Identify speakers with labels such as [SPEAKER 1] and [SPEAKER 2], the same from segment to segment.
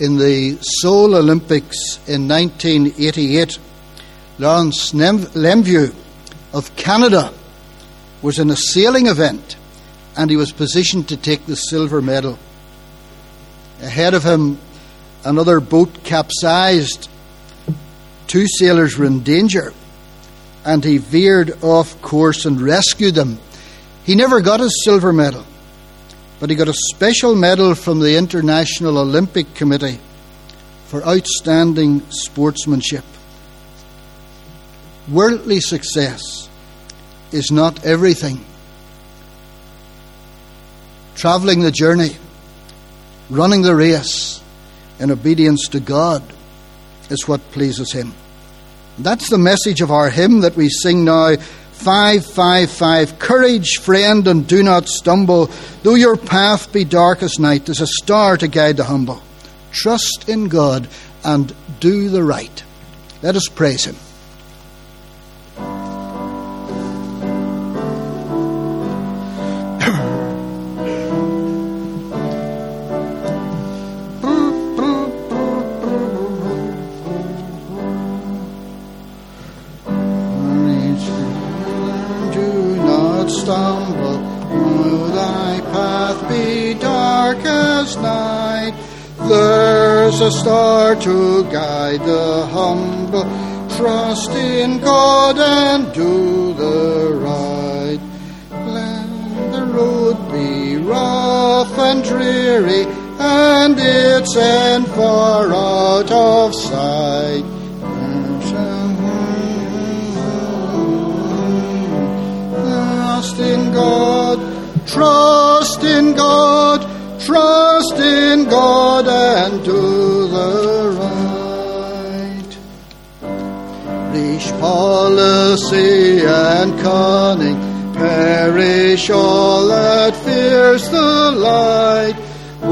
[SPEAKER 1] in the Seoul Olympics in 1988, Lawrence Lemieux of Canada was in a sailing event and he was positioned to take the silver medal. Ahead of him, another boat capsized. Two sailors were in danger and he veered off course and rescued them. He never got his silver medal, but he got a special medal from the International Olympic Committee for outstanding sportsmanship. Worldly success is not everything. Travelling the journey, running the race in obedience to God is what pleases Him. That's the message of our hymn that we sing now. 555 Courage, friend, and do not stumble. Though your path be dark as night, there's a star to guide the humble. Trust in God and do the right. Let us praise Him.
[SPEAKER 2] Star to guide the humble. Trust in God and do the right. Let the road be rough and dreary, and its end far out of sight. Trust in God, trust in God Trust in God and do policy and cunning perish all that fears the light.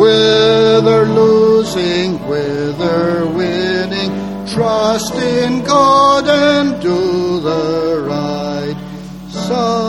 [SPEAKER 2] Whether losing, whether winning, trust in God and do the right. Some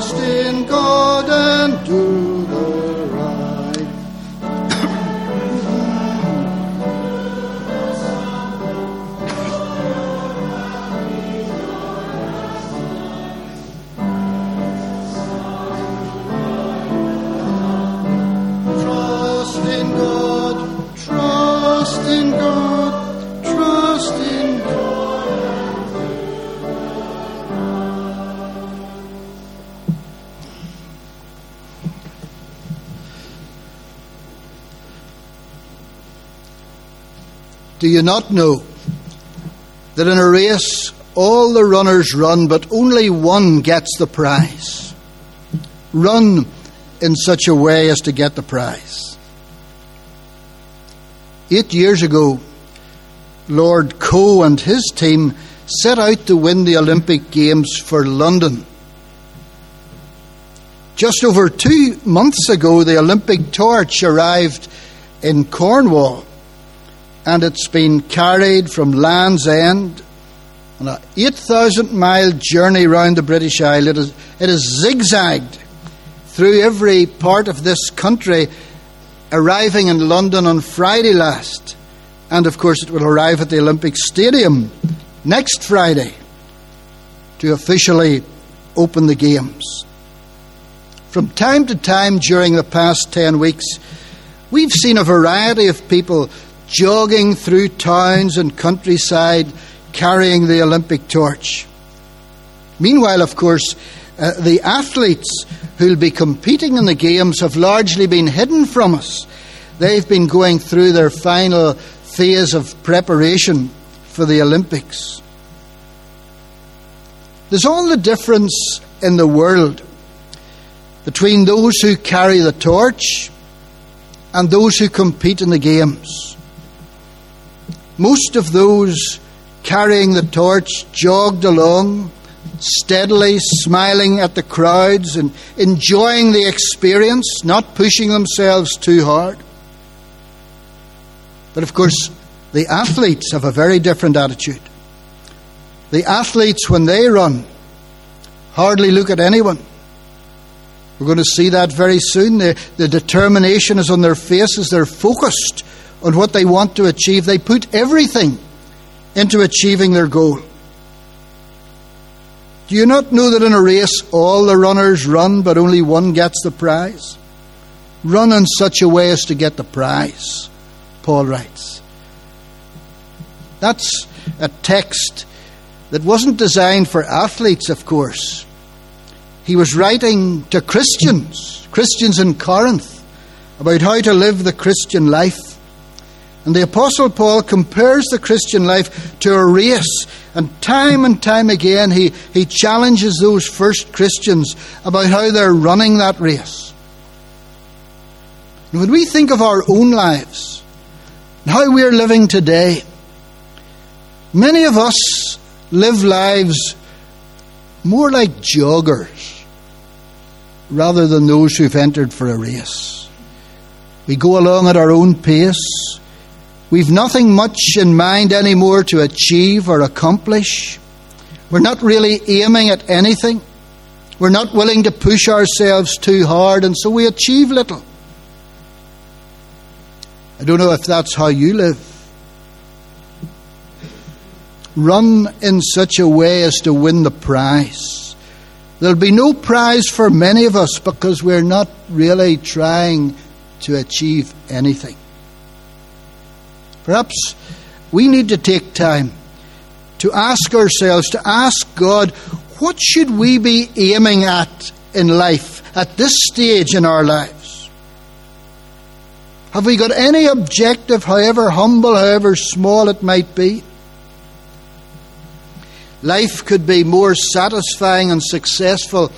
[SPEAKER 2] Trust in God Do
[SPEAKER 1] you not know that in a race all the runners run, but only one gets the prize? Run in such a way as to get the prize. Eight years ago, Lord Coe and his team set out to win the Olympic Games for London. Just over two months ago, the Olympic torch arrived in Cornwall and it's been carried from Land's End on an 8,000 mile journey round the British Isle. It is, it is zigzagged through every part of this country, arriving in London on Friday last. And of course, it will arrive at the Olympic Stadium next Friday to officially open the Games. From time to time during the past 10 weeks, we've seen a variety of people jogging through towns and countryside carrying the Olympic torch. Meanwhile, of course, uh, the athletes who'll be competing in the Games have largely been hidden from us. They've been going through their final phase of preparation for the Olympics. There's all the difference in the world between those who carry the torch and those who compete in the games. Most of those carrying the torch jogged along, steadily smiling at the crowds and enjoying the experience, not pushing themselves too hard. But of course, the athletes have a very different attitude. The athletes, when they run, hardly look at anyone. We're going to see that very soon. The, the determination is on their faces. They're focused on what they want to achieve. They put everything into achieving their goal. Do you not know that in a race all the runners run, but only one gets the prize? Run in such a way as to get the prize, Paul writes. That's a text that wasn't designed for athletes, of course. He was writing to Christians, Christians in Corinth, about how to live the Christian life. And the Apostle Paul compares the Christian life to a race. And time and time again, he, he challenges those first Christians about how they're running that race. And when we think of our own lives, and how we're living today, many of us live lives more like joggers rather than those who've entered for a race. We go along at our own pace. We've nothing much in mind anymore to achieve or accomplish. We're not really aiming at anything. We're not willing to push ourselves too hard, and so we achieve little. I don't know if that's how you live. Run in such a way as to win the prize. There'll be no prize for many of us because we're not really trying to achieve anything. Perhaps we need to take time to ask ourselves, to ask God, what should we be aiming at in life at this stage in our lives? Have we got any objective, however humble, however small it might be? Life could be more satisfying and successful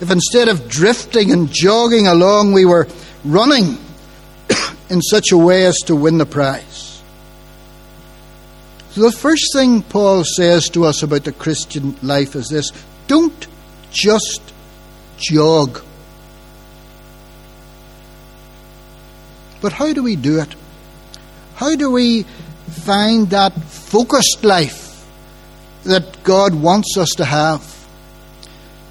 [SPEAKER 1] if instead of drifting and jogging along, we were running in such a way as to win the prize. The first thing Paul says to us about the Christian life is this don't just jog. But how do we do it? How do we find that focused life? that God wants us to have.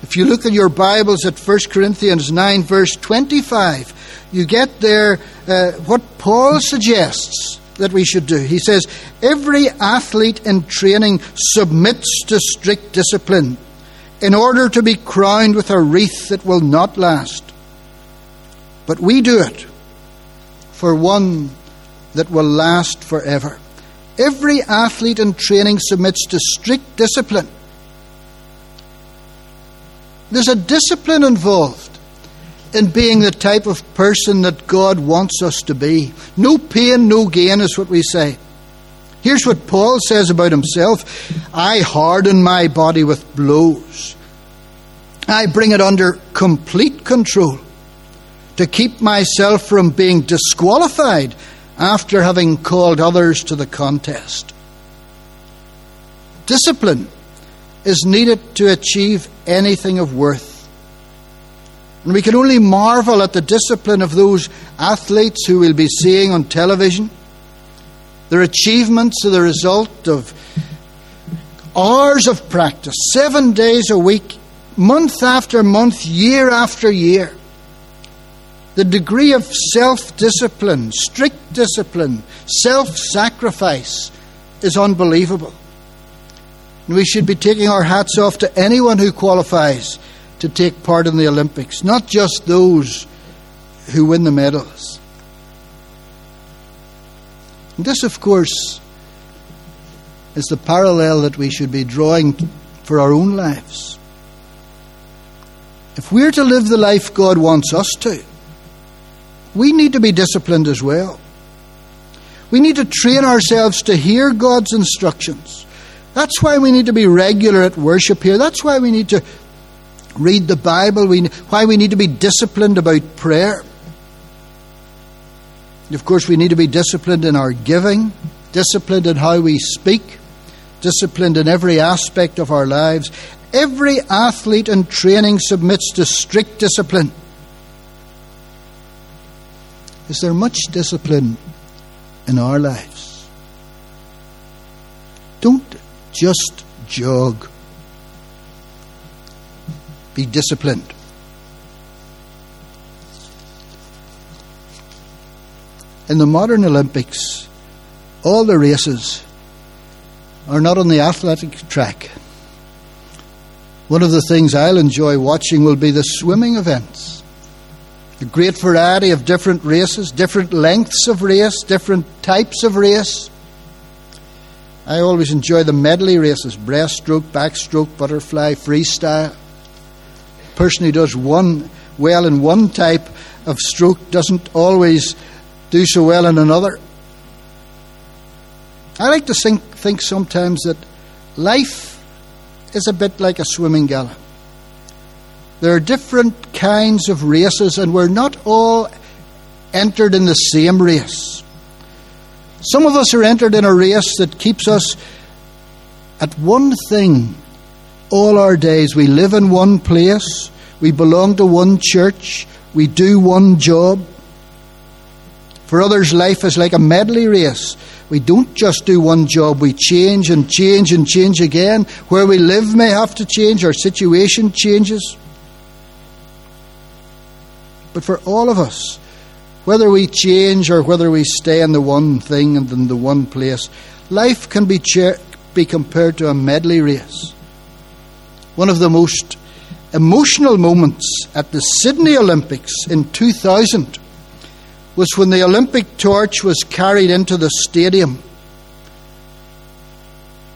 [SPEAKER 1] If you look in your Bibles at 1 Corinthians 9, verse 25, you get there uh, what Paul suggests that we should do. He says, Every athlete in training submits to strict discipline in order to be crowned with a wreath that will not last. But we do it for one that will last forever. Every athlete in training submits to strict discipline. There's a discipline involved in being the type of person that God wants us to be. No pain, no gain is what we say. Here's what Paul says about himself I harden my body with blows, I bring it under complete control to keep myself from being disqualified after having called others to the contest. Discipline is needed to achieve anything of worth. And we can only marvel at the discipline of those athletes who we'll be seeing on television. Their achievements are the result of hours of practice, seven days a week, month after month, year after year the degree of self discipline, strict discipline, self sacrifice is unbelievable. And we should be taking our hats off to anyone who qualifies to take part in the Olympics, not just those who win the medals. And this, of course, is the parallel that we should be drawing for our own lives. If we're to live the life God wants us to, we need to be disciplined as well. We need to train ourselves to hear God's instructions That's why we need to be regular at worship here. That's why we need to read the Bible. We, why we need to be disciplined about prayer. Of course, we need to be disciplined in our giving, disciplined in how we speak, disciplined in every aspect of our lives. Every athlete in training submits to strict discipline. Is there much discipline in our lives? Don't just jog. Be disciplined. In the modern Olympics, all the races are not on the athletic track. One of the things I'll enjoy watching will be the swimming events. A great variety of different races, different lengths of race, different types of race. I always enjoy the medley races breaststroke, backstroke, butterfly, freestyle. Person who does one well in one type of stroke doesn't always do so well in another. I like to think, think sometimes that life is a bit like a swimming gala. There are different kinds of races, and we're not all entered in the same race. Some of us are entered in a race that keeps us at one thing all our days. We live in one place, we belong to one church, we do one job. For others, life is like a medley race. We don't just do one job, we change and change and change again. Where we live may have to change, our situation changes. But for all of us, whether we change or whether we stay in the one thing and in the one place, life can be, cha- be compared to a medley race. One of the most emotional moments at the Sydney Olympics in 2000 was when the Olympic torch was carried into the stadium.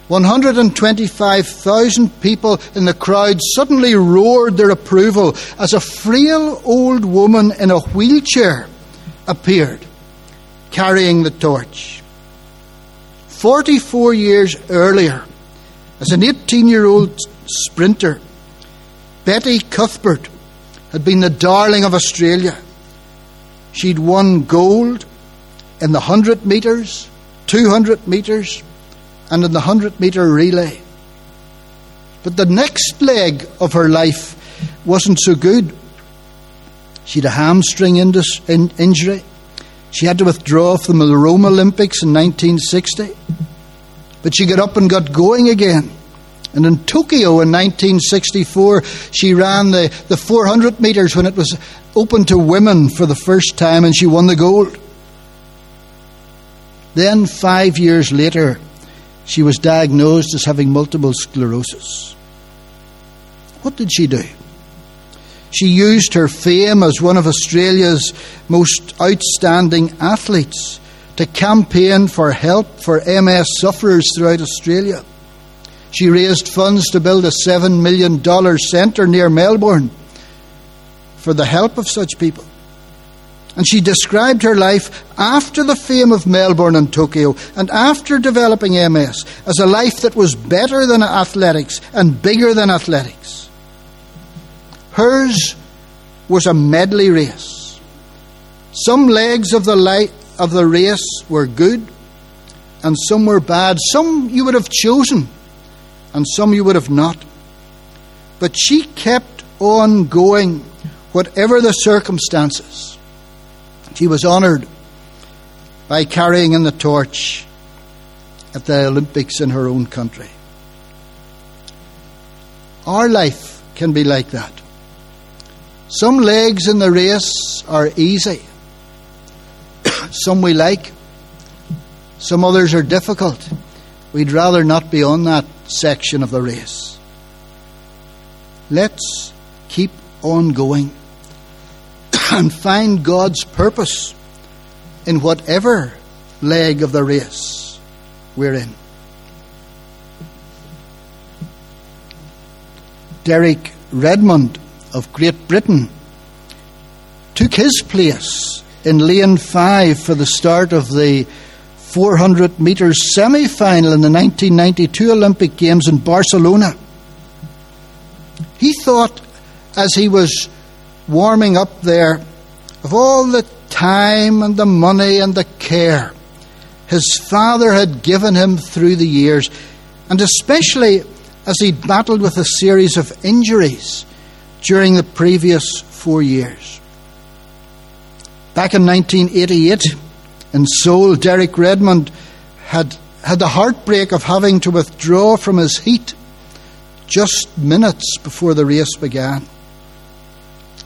[SPEAKER 1] 125,000 people in the crowd suddenly roared their approval as a frail old woman in a wheelchair appeared, carrying the torch. 44 years earlier, as an 18 year old sprinter, Betty Cuthbert had been the darling of Australia. She'd won gold in the 100 metres, 200 metres, and in the 100 metre relay. But the next leg of her life wasn't so good. She'd a hamstring injury. She had to withdraw from the Rome Olympics in 1960. But she got up and got going again. And in Tokyo in 1964, she ran the, the 400 metres when it was open to women for the first time and she won the gold. Then, five years later, she was diagnosed as having multiple sclerosis. What did she do? She used her fame as one of Australia's most outstanding athletes to campaign for help for MS sufferers throughout Australia. She raised funds to build a $7 million centre near Melbourne for the help of such people. And she described her life after the fame of Melbourne and Tokyo and after developing MS as a life that was better than athletics and bigger than athletics. Hers was a medley race. Some legs of the, light, of the race were good and some were bad. Some you would have chosen and some you would have not. But she kept on going, whatever the circumstances. She was honoured by carrying in the torch at the Olympics in her own country. Our life can be like that. Some legs in the race are easy, some we like, some others are difficult. We'd rather not be on that section of the race. Let's keep on going and find God's purpose in whatever leg of the race we're in. Derek Redmond of Great Britain took his place in lane five for the start of the 400 metres semi final in the 1992 Olympic Games in Barcelona. He thought as he was warming up there of all the time and the money and the care his father had given him through the years, and especially as he'd battled with a series of injuries during the previous four years. Back in 1988, in Seoul, Derek Redmond had had the heartbreak of having to withdraw from his heat just minutes before the race began.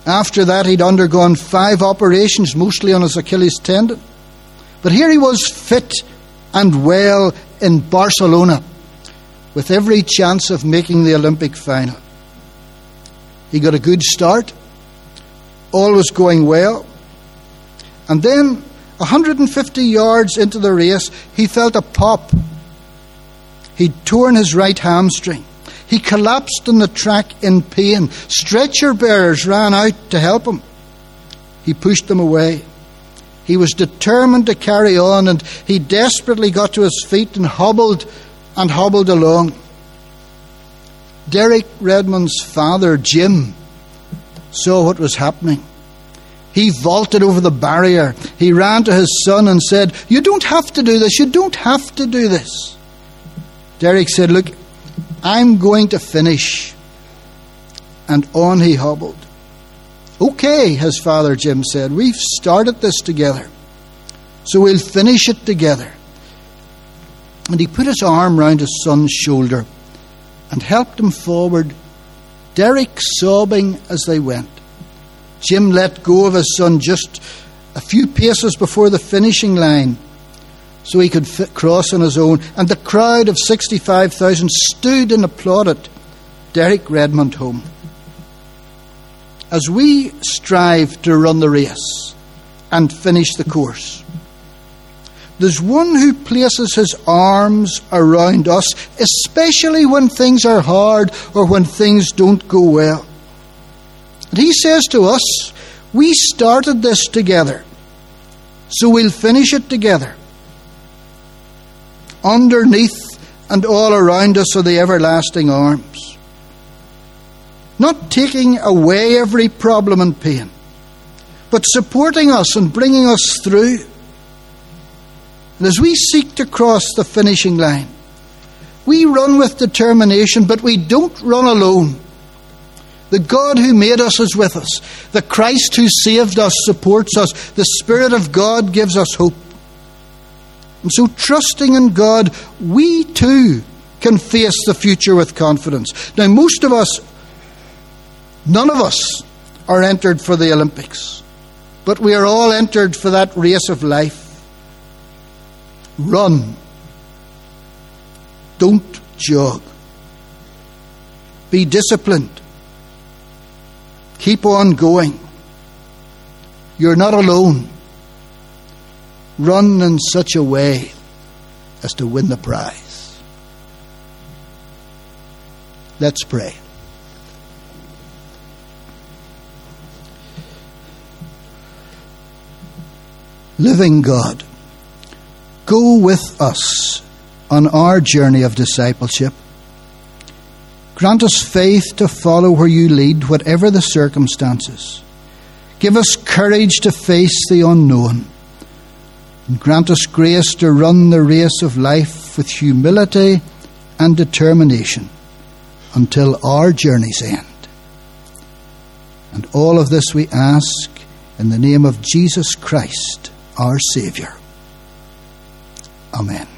[SPEAKER 1] After that, he'd undergone five operations, mostly on his Achilles tendon. But here he was fit and well in Barcelona, with every chance of making the Olympic final. He got a good start, all was going well. And then, 150 yards into the race, he felt a pop. He'd torn his right hamstring. He collapsed on the track in pain. Stretcher bearers ran out to help him. He pushed them away. He was determined to carry on, and he desperately got to his feet and hobbled and hobbled along. Derek Redmond's father, Jim, saw what was happening. He vaulted over the barrier. He ran to his son and said, You don't have to do this. You don't have to do this. Derek said, Look, I'm going to finish. And on he hobbled. Okay, his father Jim said, we've started this together. So we'll finish it together. And he put his arm round his son's shoulder and helped him forward, Derek sobbing as they went. Jim let go of his son just a few paces before the finishing line so he could fit, cross on his own, and the crowd of 65,000 stood and applauded Derek Redmond home. As we strive to run the race and finish the course, there's one who places his arms around us, especially when things are hard or when things don't go well. He says to us, We started this together, so we'll finish it together. Underneath and all around us are the everlasting arms. Not taking away every problem and pain, but supporting us and bringing us through. And as we seek to cross the finishing line, we run with determination, but we don't run alone. The God who made us is with us. The Christ who saved us supports us. The Spirit of God gives us hope. And so, trusting in God, we too can face the future with confidence. Now, most of us, none of us, are entered for the Olympics, but we are all entered for that race of life. Run. Don't jog. Be disciplined. Keep on going. You're not alone run in such a way as to win the prize. Let's pray. Living God, go with us on our journey of discipleship. Grant us faith to follow where you lead, whatever the circumstances. Give us courage to face the unknown and grant us grace to run the race of life with humility and determination until our journey's end. And all of this we ask in the name of Jesus Christ, our Saviour. Amen.